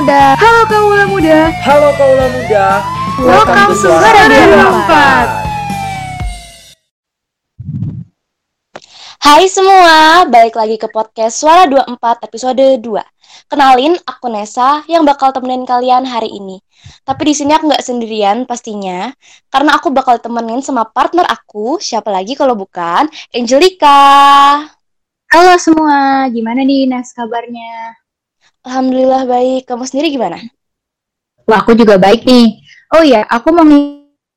Muda. Halo kaula muda. Halo kaula muda. Welcome to Suara 24. Hai semua, balik lagi ke podcast Suara 24 episode 2. Kenalin, aku Nesa yang bakal temenin kalian hari ini. Tapi di sini aku nggak sendirian pastinya, karena aku bakal temenin sama partner aku, siapa lagi kalau bukan Angelica. Halo semua, gimana nih Nas kabarnya? Alhamdulillah baik, kamu sendiri gimana? Wah, aku juga baik nih. Oh iya, aku mau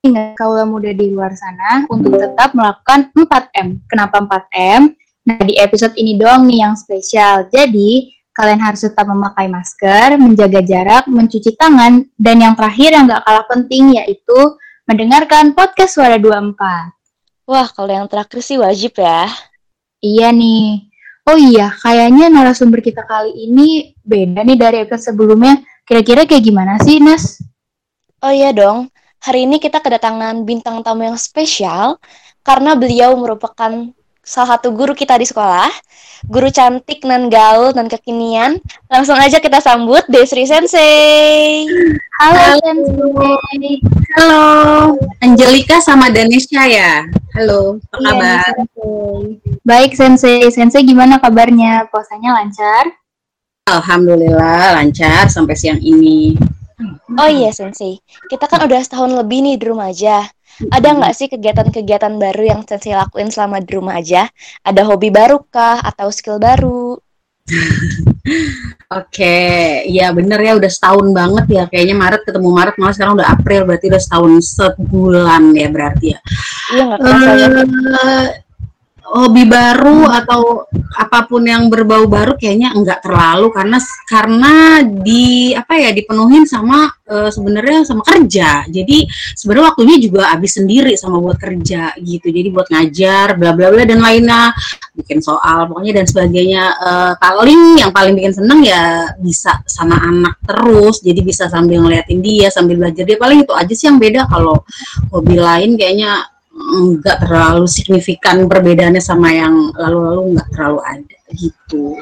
ingat kaula muda di luar sana untuk tetap melakukan 4M. Kenapa 4M? Nah, di episode ini doang nih yang spesial. Jadi, kalian harus tetap memakai masker, menjaga jarak, mencuci tangan, dan yang terakhir yang gak kalah penting yaitu mendengarkan podcast Suara 24. Wah, kalau yang terakhir sih wajib ya. Iya nih. Oh iya, kayaknya narasumber kita kali ini beda nih dari episode sebelumnya. Kira-kira kayak gimana sih, Nas? Oh iya dong, hari ini kita kedatangan bintang tamu yang spesial karena beliau merupakan salah satu guru kita di sekolah, guru cantik nan gaul dan kekinian. Langsung aja kita sambut Desri Sensei. Halo, Sensei. Halo, Angelika sama Danesha ya. Halo, apa Iya, kabar? Sensei. Baik, Sensei. Sensei gimana kabarnya? Puasanya lancar? Alhamdulillah lancar sampai siang ini. Oh iya Sensei, kita kan udah setahun lebih nih di rumah aja. Ada nggak sih kegiatan-kegiatan baru yang Sensei lakuin selama di rumah aja? Ada hobi baru kah atau skill baru? Oke, ya bener ya udah setahun banget ya. Kayaknya Maret ketemu Maret, malah sekarang udah April, berarti udah setahun sebulan ya berarti ya. Iya nggak kerasa ya? Hobi baru atau apa pun yang berbau baru kayaknya enggak terlalu karena karena di apa ya dipenuhin sama eh, sebenarnya sama kerja. Jadi sebenarnya waktunya juga habis sendiri sama buat kerja gitu. Jadi buat ngajar bla bla bla dan lainnya, bikin soal pokoknya dan sebagainya. Eh, paling yang paling bikin seneng ya bisa sama anak terus. Jadi bisa sambil ngeliatin dia sambil belajar dia. Paling itu aja sih yang beda kalau hobi lain kayaknya nggak terlalu signifikan perbedaannya sama yang lalu-lalu nggak terlalu ada gitu.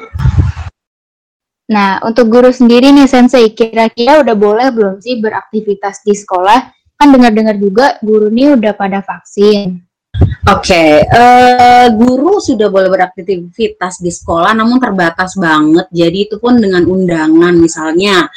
Nah, untuk guru sendiri nih, Sensei, kira-kira udah boleh belum sih beraktivitas di sekolah? Kan dengar-dengar juga guru nih udah pada vaksin. Oke, eh, guru sudah boleh beraktivitas di sekolah, namun terbatas banget. Jadi itu pun dengan undangan, misalnya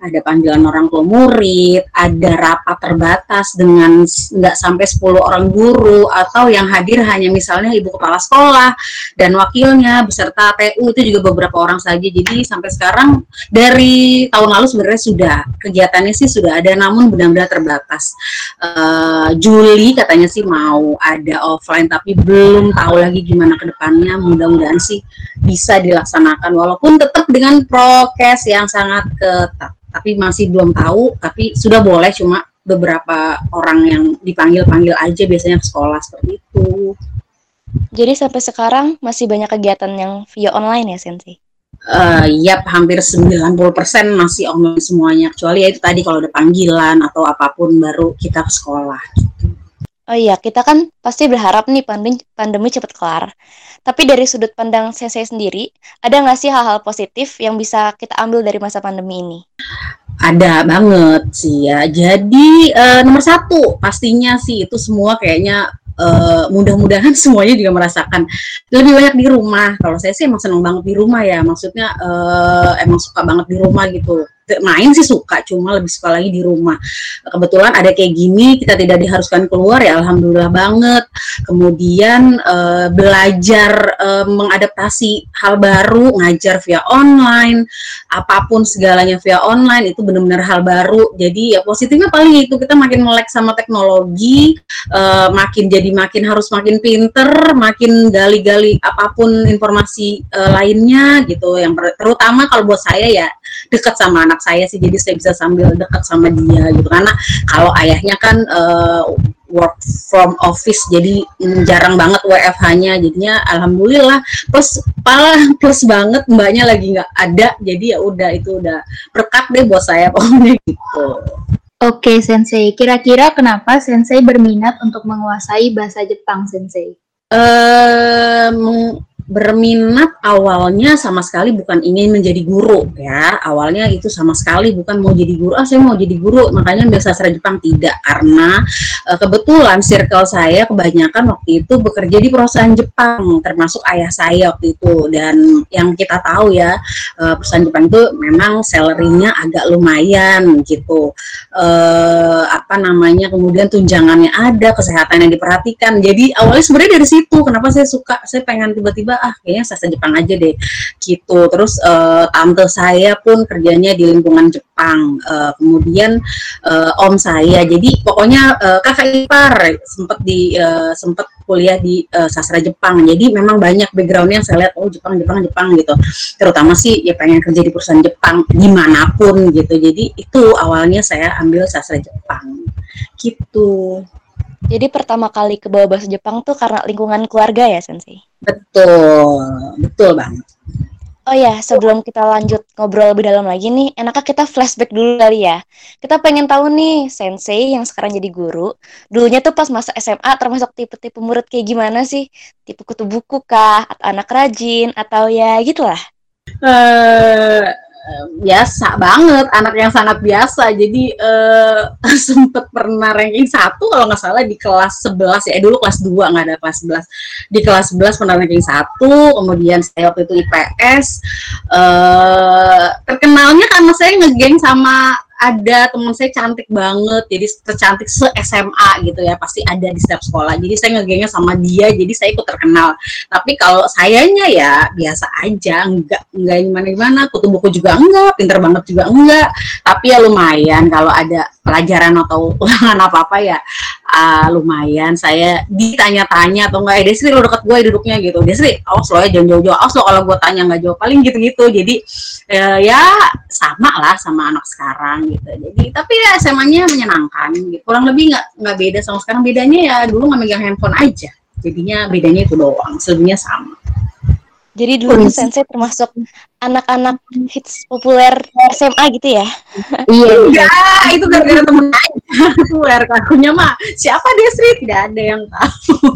ada panggilan orang tua murid, ada rapat terbatas dengan nggak sampai 10 orang guru, atau yang hadir hanya misalnya ibu kepala sekolah dan wakilnya beserta TU itu juga beberapa orang saja. Jadi sampai sekarang dari tahun lalu sebenarnya sudah kegiatannya sih sudah ada, namun benar-benar terbatas. Eh, Juli katanya sih mau ada offline tapi belum tahu lagi gimana ke depannya mudah-mudahan sih bisa dilaksanakan walaupun tetap dengan prokes yang sangat ketat tapi masih belum tahu tapi sudah boleh cuma beberapa orang yang dipanggil-panggil aja biasanya ke sekolah seperti itu Jadi sampai sekarang masih banyak kegiatan yang via online ya Sensei? Eh yap hampir 90% masih online semuanya kecuali ya itu tadi kalau ada panggilan atau apa pun baru kita ke sekolah gitu. Oh iya, kita kan pasti berharap nih pandemi, pandemi cepat kelar. Tapi dari sudut pandang Sensei sendiri, ada nggak sih hal-hal positif yang bisa kita ambil dari masa pandemi ini? Ada banget sih ya. Jadi eh, nomor satu pastinya sih itu semua kayaknya eh, mudah-mudahan semuanya juga merasakan lebih banyak di rumah. Kalau saya sih emang seneng banget di rumah ya. Maksudnya eh, emang suka banget di rumah gitu. Main sih suka, cuma lebih suka lagi di rumah. Kebetulan ada kayak gini, kita tidak diharuskan keluar ya, alhamdulillah banget. Kemudian eh, belajar eh, mengadaptasi hal baru, ngajar via online, apa pun segalanya via online itu benar-benar hal baru. Jadi ya positifnya paling itu kita makin melek sama teknologi, eh, makin jadi makin harus makin pinter, makin gali-gali apa pun informasi eh, lainnya gitu. Yang terutama kalau buat saya ya dekat sama anak saya sih, jadi saya bisa sambil dekat sama dia gitu. Karena kalau ayahnya kan eh, work from office jadi mm, jarang banget WFH-nya jadinya alhamdulillah plus pala plus banget mbaknya lagi nggak ada jadi ya udah itu udah berkat deh buat saya pokoknya gitu Oke, Sensei. Kira-kira kenapa Sensei berminat untuk menguasai bahasa Jepang, Sensei? eh meng- berminat awalnya sama sekali bukan ingin menjadi guru ya. Awalnya itu sama sekali bukan mau jadi guru. Ah saya mau jadi guru. Makanya biasa sastra Jepang. Tidak karena uh, kebetulan circle saya kebanyakan waktu itu bekerja di perusahaan Jepang termasuk ayah saya waktu itu. Dan yang kita tahu ya uh, perusahaan Jepang itu memang salarynya agak lumayan gitu. Uh, apa namanya kemudian tunjangannya ada kesehatan yang diperhatikan. Jadi awalnya sebenarnya dari situ kenapa saya suka saya pengen tiba-tiba ah kayaknya sastra Jepang aja deh gitu. Terus uh, tante saya pun kerjanya di lingkungan Jepang. Uh, kemudian uh, om saya. Jadi pokoknya uh, kakak ipar sempat di uh, sempat kuliah di uh, sastra Jepang. Jadi memang banyak backgroundnya saya lihat oh Jepang Jepang Jepang gitu. Terutama sih ya pengen kerja di perusahaan Jepang di mana pun gitu. Jadi itu awalnya saya ambil sastra Jepang. Gitu jadi pertama kali ke bawah bahasa Jepang tuh karena lingkungan keluarga ya, Sensei? Betul, betul banget. Oh ya, sebelum kita lanjut ngobrol lebih dalam lagi nih, enaknya kita flashback dulu kali ya. Kita pengen tahu nih, Sensei yang sekarang jadi guru, dulunya tuh pas masa SMA termasuk tipe-tipe murid kayak gimana sih? Tipe kutu buku kah? Atau anak rajin? Atau ya gitulah? Uh, biasa banget anak yang sangat biasa. Jadi uh, sempet pernah ranking satu kalau nggak salah di kelas 11 ya. Eh, dulu kelas 2 nggak ada kelas 11 di kelas 11 pernah ranking satu kemudian saya waktu itu IPS uh, eh, terkenalnya karena saya ngegeng sama ada teman saya cantik banget jadi tercantik se SMA gitu ya pasti ada di setiap sekolah. Jadi saya ngegengnya sama dia jadi saya ikut terkenal. Tapi kalau sayanya ya biasa aja enggak enggak gimana gimana kutu buku juga enggak pinter banget juga enggak. Tapi ya lumayan kalau ada pelajaran atau ulangan apa apa ya uh, lumayan. Saya ditanya-tanya atau enggak eh Desri lo deket gue duduknya gitu. Desri awas lo ya jangan jauh-jauh. Awas lo kalau gue tanya nggak jawab paling gitu-gitu. Jadi uh, ya sama lah sama anak sekarang gitu. Jadi tapi ya SMA-nya menyenangkan gitu. Kurang lebih nggak nggak beda sama sekarang. Bedanya ya dulu nggak megang handphone aja. Jadinya bedanya itu doang. Selebihnya sama jadi dulu tuh Sensei termasuk anak-anak hits populer SMA gitu ya? iya. Enggak, itu gara-gara temen aja. Populer kakunya mah siapa Desri? Tidak ada yang tahu.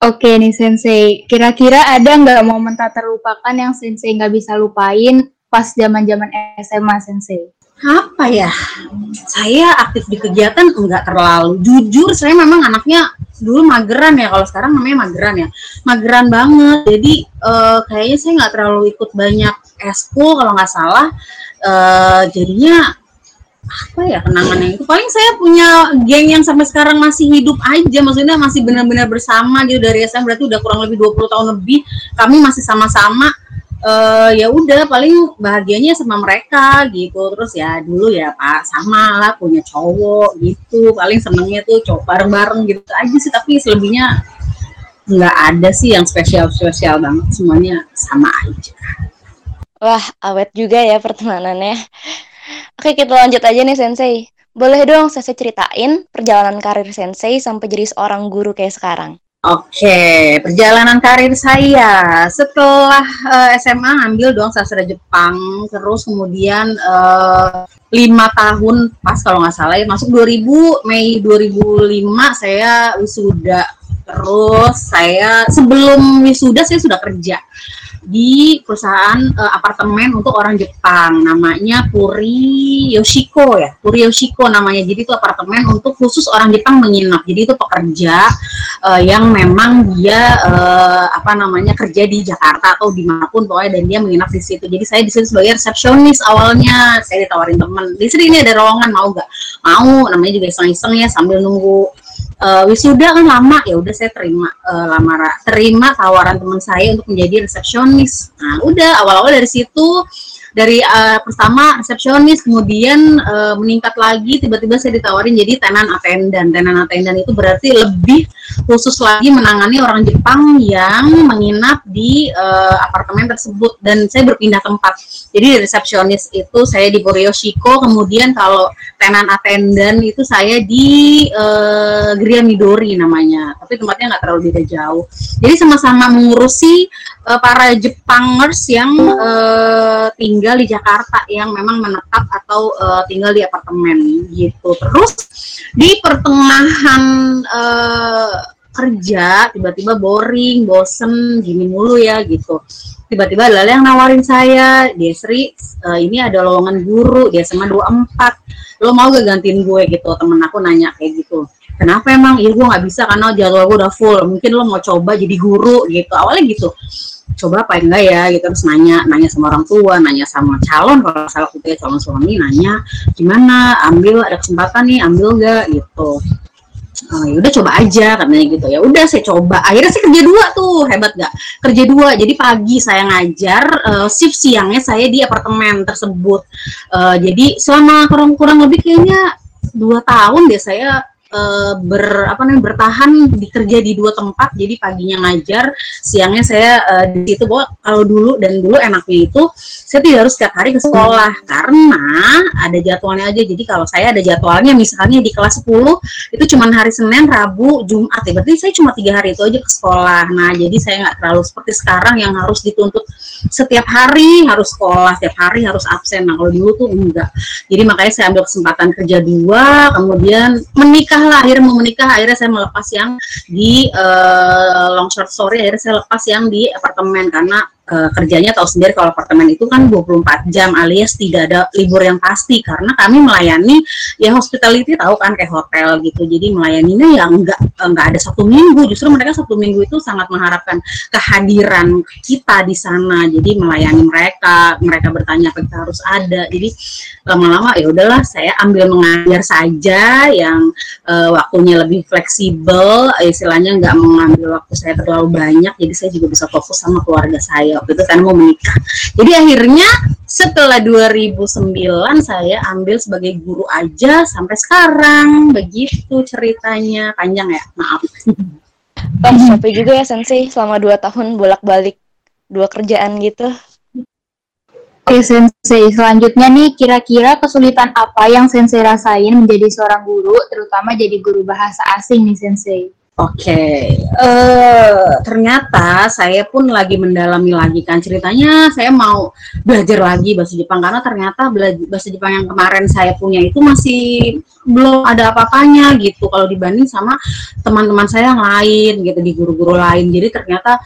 Oke nih Sensei, kira-kira ada nggak momen tak terlupakan yang Sensei nggak bisa lupain pas zaman-zaman SMA Sensei? apa ya saya aktif di kegiatan enggak terlalu jujur saya memang anaknya dulu mageran ya kalau sekarang namanya mageran ya. Mageran banget. Jadi uh, kayaknya saya nggak terlalu ikut banyak eskul kalau nggak salah. Uh, jadinya apa ya kenangannya itu? Paling saya punya geng yang sampai sekarang masih hidup aja. Maksudnya masih benar-benar bersama gitu. Dari SMA berarti udah kurang lebih 20 tahun lebih. Kami masih sama-sama uh, ya udah paling bahagianya sama mereka gitu. Terus ya dulu ya pak sama lah punya cowok gitu. Paling senengnya tuh cowok bareng-bareng gitu aja sih. Tapi selebihnya nggak ada sih yang spesial spesial banget. Semuanya sama aja. Wah awet juga ya pertemanannya. Oke kita lanjut aja nih sensei. Boleh dong saya ceritain perjalanan karir sensei sampai jadi seorang guru kayak sekarang Oke, perjalanan karir saya. Setelah uh, eh, SMA ngambil dong sastra Jepang, terus kemudian uh, lima tahun pas kalau nggak salah ya masuk 2000 Mei 2005 saya wisuda, terus saya sebelum wisuda saya sudah kerja di perusahaan uh, apartemen untuk orang Jepang. Namanya Puri Yoshiko ya. Puri Yoshiko namanya. Jadi itu apartemen untuk khusus orang Jepang menginap. Jadi itu pekerja uh, yang memang dia uh, apa namanya kerja di Jakarta atau di mana pun pokoknya dan dia menginap di situ. Jadi saya di sebagai resepsionis awalnya. Saya ditawarin teman di sini ini ada ruangan mau gak mau. Namanya juga iseng-iseng ya sambil nunggu uh, wisuda kan lama ya udah saya terima uh, lamaran terima tawaran teman saya untuk menjadi resepsionis. Nah udah awal-awal dari situ dari uh, pertama resepsionis kemudian uh, meningkat lagi tiba-tiba saya ditawarin jadi tenan atendan tenan atendan itu berarti lebih khusus lagi menangani orang Jepang yang menginap di uh, apartemen tersebut. Dan saya berpindah tempat. Jadi di resepsionis itu saya di Boryoshiko kemudian kalau tenan atendan itu saya di uh, Gria Midori namanya. Tapi tempatnya nggak terlalu beda jauh. Jadi sama-sama mengurusi uh, para Jepangers yang uh, tinggal di Jakarta yang memang menetap atau uh, tinggal di apartemen gitu. Terus di pertengahan uh, kerja tiba-tiba boring bosen gini mulu ya gitu. Tiba-tiba ada yang nawarin saya dia Sri uh, ini ada lowongan guru dia sama 24 lo mau gak gantiin gue? Gitu. Temen aku nanya kayak gitu kenapa emang? Iya gue nggak bisa karena jadwal gue udah full. Mungkin lo mau coba jadi guru gitu. Awalnya gitu. Coba apa enggak ya? Gitu terus nanya nanya sama orang tua nanya sama calon. Kalau salah kita calon suami nanya gimana? Ambil ada kesempatan nih ambil gak gitu. Oh, ya udah coba aja katanya gitu. Ya udah saya coba. Akhirnya saya kerja dua tuh. Hebat gak kerja dua. Jadi pagi saya ngajar uh, shift siangnya saya di apartemen tersebut. Uh, jadi selama kurang kurang lebih kayaknya dua tahun deh saya uh, ber apa namanya bertahan dikerja di dua tempat. Jadi paginya ngajar siangnya saya uh, di situ bahwa kalau dulu dan dulu enaknya itu saya tidak harus setiap hari ke sekolah. Karena ada jadwalnya aja. Jadi kalau saya ada jadwalnya misalnya di kelas 10 itu cuma hari Senin Rabu Jumat ya. Berarti saya cuma tiga hari itu aja ke sekolah. Nah jadi saya nggak terlalu seperti sekarang yang harus dituntut setiap hari harus sekolah setiap hari harus absen. Nah kalau dulu tuh enggak. Jadi makanya saya ambil kesempatan kerja dua kemudian menikah menikah lah. Akhirnya mau menikah akhirnya saya melepas yang di uh, long short story akhirnya saya lepas yang di apartemen. Karena kerjanya tahu sendiri kalau apartemen itu kan 24 jam alias tidak ada libur yang pasti. Karena kami melayani ya hospitality tahu kan kayak hotel gitu. Jadi melayaninya ya enggak enggak ada satu minggu. Justru mereka satu minggu itu sangat mengharapkan kehadiran kita di sana. Jadi melayani mereka mereka bertanya kita harus ada. Jadi lama-lama ya udahlah saya ambil mengajar saja yang uh, waktunya lebih fleksibel. Istilahnya nggak mengambil waktu saya terlalu banyak. Jadi saya juga bisa fokus sama keluarga saya waktu itu kan mau menikah. Jadi akhirnya setelah 2009 saya ambil sebagai guru aja sampai sekarang. Begitu ceritanya. Panjang ya? Maaf. Oh, sampai juga ya Sensei selama 2 tahun bolak-balik dua kerjaan gitu. Oke Sensei, selanjutnya nih kira-kira kesulitan apa yang Sensei rasain menjadi seorang guru, terutama jadi guru bahasa asing nih Sensei? Oke, okay. uh, eh, ternyata saya pun lagi mendalami lagi kan ceritanya. Saya mau belajar lagi bahasa Jepang karena ternyata belajar bahasa Jepang yang kemarin saya punya itu masih belum ada apa-apanya gitu kalau dibanding sama teman-teman saya yang lain gitu di guru-guru lain. Jadi ternyata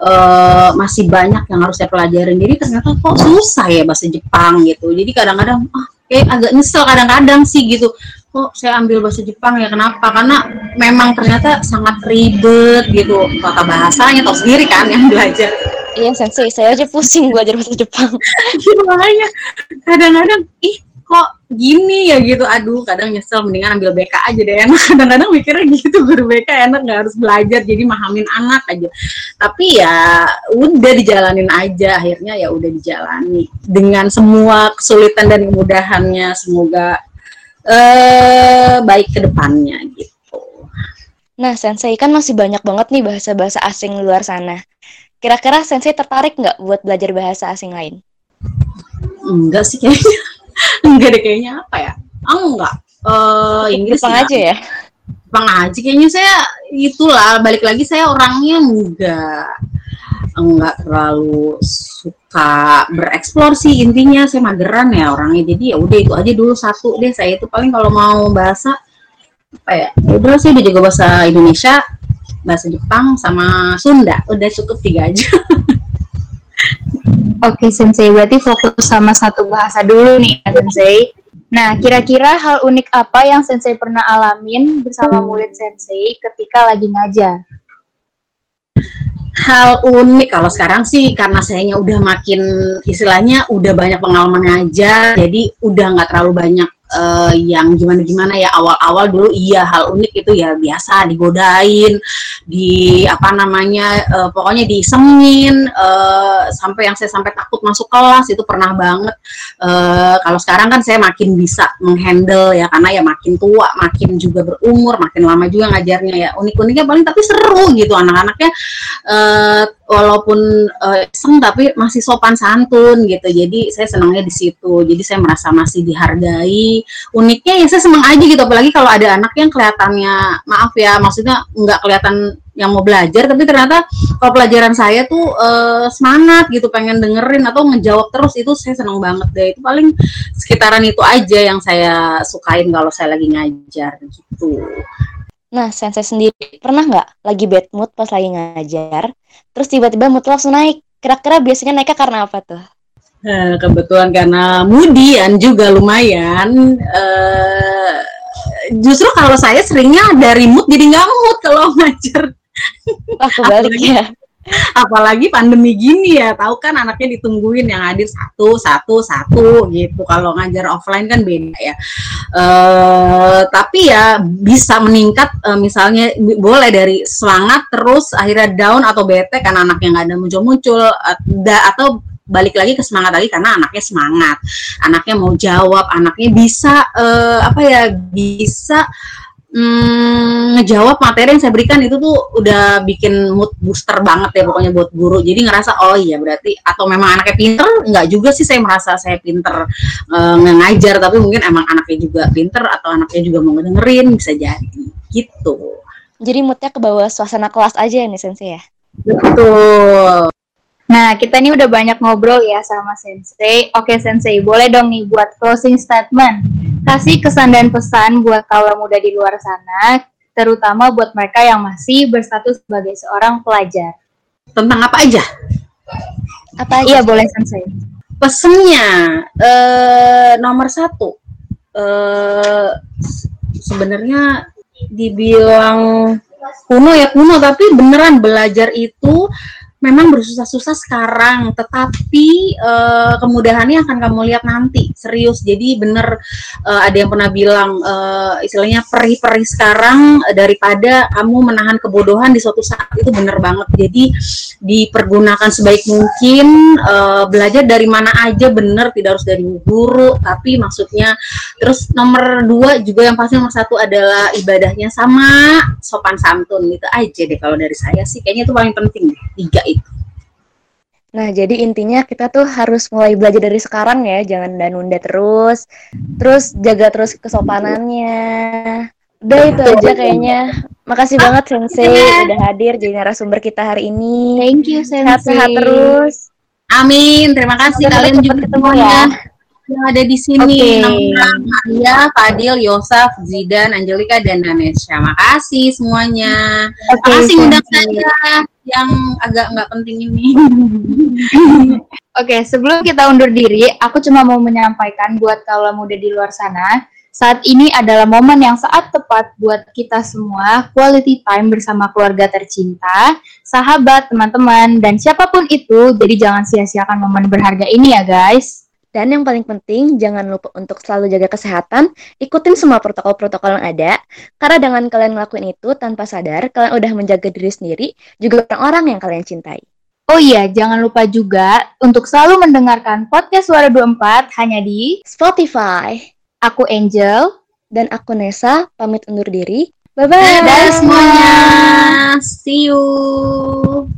uh, masih banyak yang harus saya pelajarin. Jadi ternyata kok susah ya bahasa Jepang gitu. Jadi kadang-kadang ah kayak agak nyesel kadang-kadang sih gitu kok saya ambil bahasa Jepang ya kenapa? Karena memang ternyata sangat ribet gitu. Kata bahasanya tau sendiri kan yang belajar. Iya sensei. Saya aja pusing belajar bahasa Jepang. Makanya kadang-kadang ih kok gini ya? Gitu. Aduh kadang nyesel. Mendingan ambil BK aja deh. Enak kadang-kadang mikirnya gitu guru BK enak nggak harus belajar. Jadi mahamin anak aja. Tapi ya udah dijalanin aja. Akhirnya ya udah dijalani. Dengan semua kesulitan dan kemudahannya semoga eh baik ke depannya gitu. Nah, Sensei kan masih banyak banget nih bahasa-bahasa asing luar sana. Kira-kira Sensei tertarik nggak buat belajar bahasa asing lain? Enggak sih kayaknya. enggak deh kayaknya apa ya? Oh, enggak. Uh, Inggris Jepang aja ya? Jepang aja kayaknya saya itulah balik lagi saya orangnya enggak enggak terlalu suka bereksplor sih intinya saya mageran ya orangnya. Jadi ya udah itu aja dulu satu deh. Saya itu paling kalau mau bahasa apa ya, ya udah sih udah jago bahasa Indonesia bahasa Jepang sama Sunda. Udah cukup tiga aja. Oke Sensei, berarti fokus sama satu bahasa dulu nih Sensei. Nah, kira-kira hal unik apa yang Sensei pernah alamin bersama murid Sensei ketika lagi ngajar? Hal unik kalau sekarang sih karena sayanya udah makin istilahnya udah banyak pengalaman ngajar jadi udah nggak terlalu banyak uh, yang gimana-gimana ya awal-awal dulu iya hal unik itu ya biasa digodain di apa namanya uh, pokoknya disengin uh, sampai yang saya sampai takut masuk kelas itu pernah banget. Uh, kalau sekarang kan saya makin bisa menghandle ya karena ya makin tua makin juga berumur makin lama juga ngajarnya ya. Unik-uniknya paling tapi seru gitu anak-anaknya uh, walaupun uh, tapi masih sopan santun gitu. Jadi saya senangnya di situ. Jadi saya merasa masih dihargai. Uniknya ya saya senang aja gitu. Apalagi kalau ada anak yang kelihatannya maaf ya maksudnya nggak kelihatan yang mau belajar tapi ternyata kalau pelajaran saya tuh uh, semangat gitu pengen dengerin atau ngejawab terus itu saya senang banget deh. Itu paling sekitaran itu aja yang saya sukain kalau saya lagi ngajar gitu Nah, sensei sendiri pernah nggak lagi bad mood pas lagi ngajar, terus tiba-tiba mood langsung naik? Kira-kira biasanya naiknya karena apa tuh? Eh, kebetulan karena mudian juga lumayan. Uh, justru kalau saya seringnya dari mood jadi nggak mood kalau ngajar. Wah, kebalik ya apalagi pandemi gini ya tahu kan anaknya ditungguin yang hadir satu satu satu gitu. Kalau ngajar offline kan beda ya. Uh, tapi ya bisa meningkat uh, misalnya boleh dari semangat terus akhirnya down atau bete karena anaknya nggak ada muncul-muncul atau balik lagi ke semangat lagi karena anaknya semangat. Anaknya mau jawab anaknya bisa uh, apa ya bisa mm, ngejawab materi yang saya berikan itu tuh udah bikin mood booster banget ya pokoknya buat guru. Jadi ngerasa oh iya berarti atau memang anaknya pinter nggak juga sih saya merasa saya pinter uh, ngajar tapi mungkin emang anaknya juga pinter atau anaknya juga mau ngedengerin bisa jadi gitu. Jadi moodnya ke bawah suasana kelas aja nih sensei ya. Betul. Nah, kita ini udah banyak ngobrol ya sama Sensei. Oke, Sensei, boleh dong nih buat closing statement. Kasih kesan dan pesan buat kaula muda di luar sana, terutama buat mereka yang masih berstatus sebagai seorang pelajar. Tentang apa aja? Apa aja? Iya, boleh Sensei. Pesennya, eh, nomor satu, eh, sebenarnya dibilang kuno ya kuno, tapi beneran belajar itu memang bersusah-susah sekarang, tetapi uh, kemudahannya akan kamu lihat nanti. Serius. Jadi bener uh, ada yang pernah bilang uh, istilahnya perih-perih sekarang daripada kamu menahan kebodohan di suatu saat itu bener banget. Jadi dipergunakan sebaik mungkin uh, belajar dari mana aja bener tidak harus dari guru tapi maksudnya terus nomor dua juga yang pasti nomor satu adalah ibadahnya sama sopan santun itu aja deh kalau dari saya sih kayaknya itu paling penting tiga itu Nah, jadi intinya kita tuh harus mulai belajar dari sekarang ya, jangan nunda terus. Terus jaga terus kesopanannya. Udah itu aja kayaknya. Makasih banget Sensei udah hadir jadi narasumber kita hari ini. Thank you Sensei. Sehat-sehat terus. Amin. Terima kasih Sampai kalian juga ketemu ya yang ada di sini okay. Maria, Fadil, Yosaf, Zidan, Angelika dan Danesha. Makasih semuanya. Okay, Makasih undang saya yang agak nggak penting ini. Oke, okay, sebelum kita undur diri, aku cuma mau menyampaikan buat kalau muda di luar sana, saat ini adalah momen yang saat tepat buat kita semua quality time bersama keluarga tercinta, sahabat, teman-teman, dan siapa pun itu. Jadi jangan sia-siakan momen berharga ini ya guys. Dan yang paling penting, jangan lupa untuk selalu jaga kesehatan, ikutin semua protokol-protokol yang ada, karena dengan kalian ngelakuin itu tanpa sadar, kalian udah menjaga diri sendiri, juga orang-orang yang kalian cintai. Oh iya, jangan lupa juga untuk selalu mendengarkan podcast Suara 24 hanya di Spotify. Aku Angel. Dan aku Nesa, pamit undur diri. Bye-bye. Dadah semuanya. See you.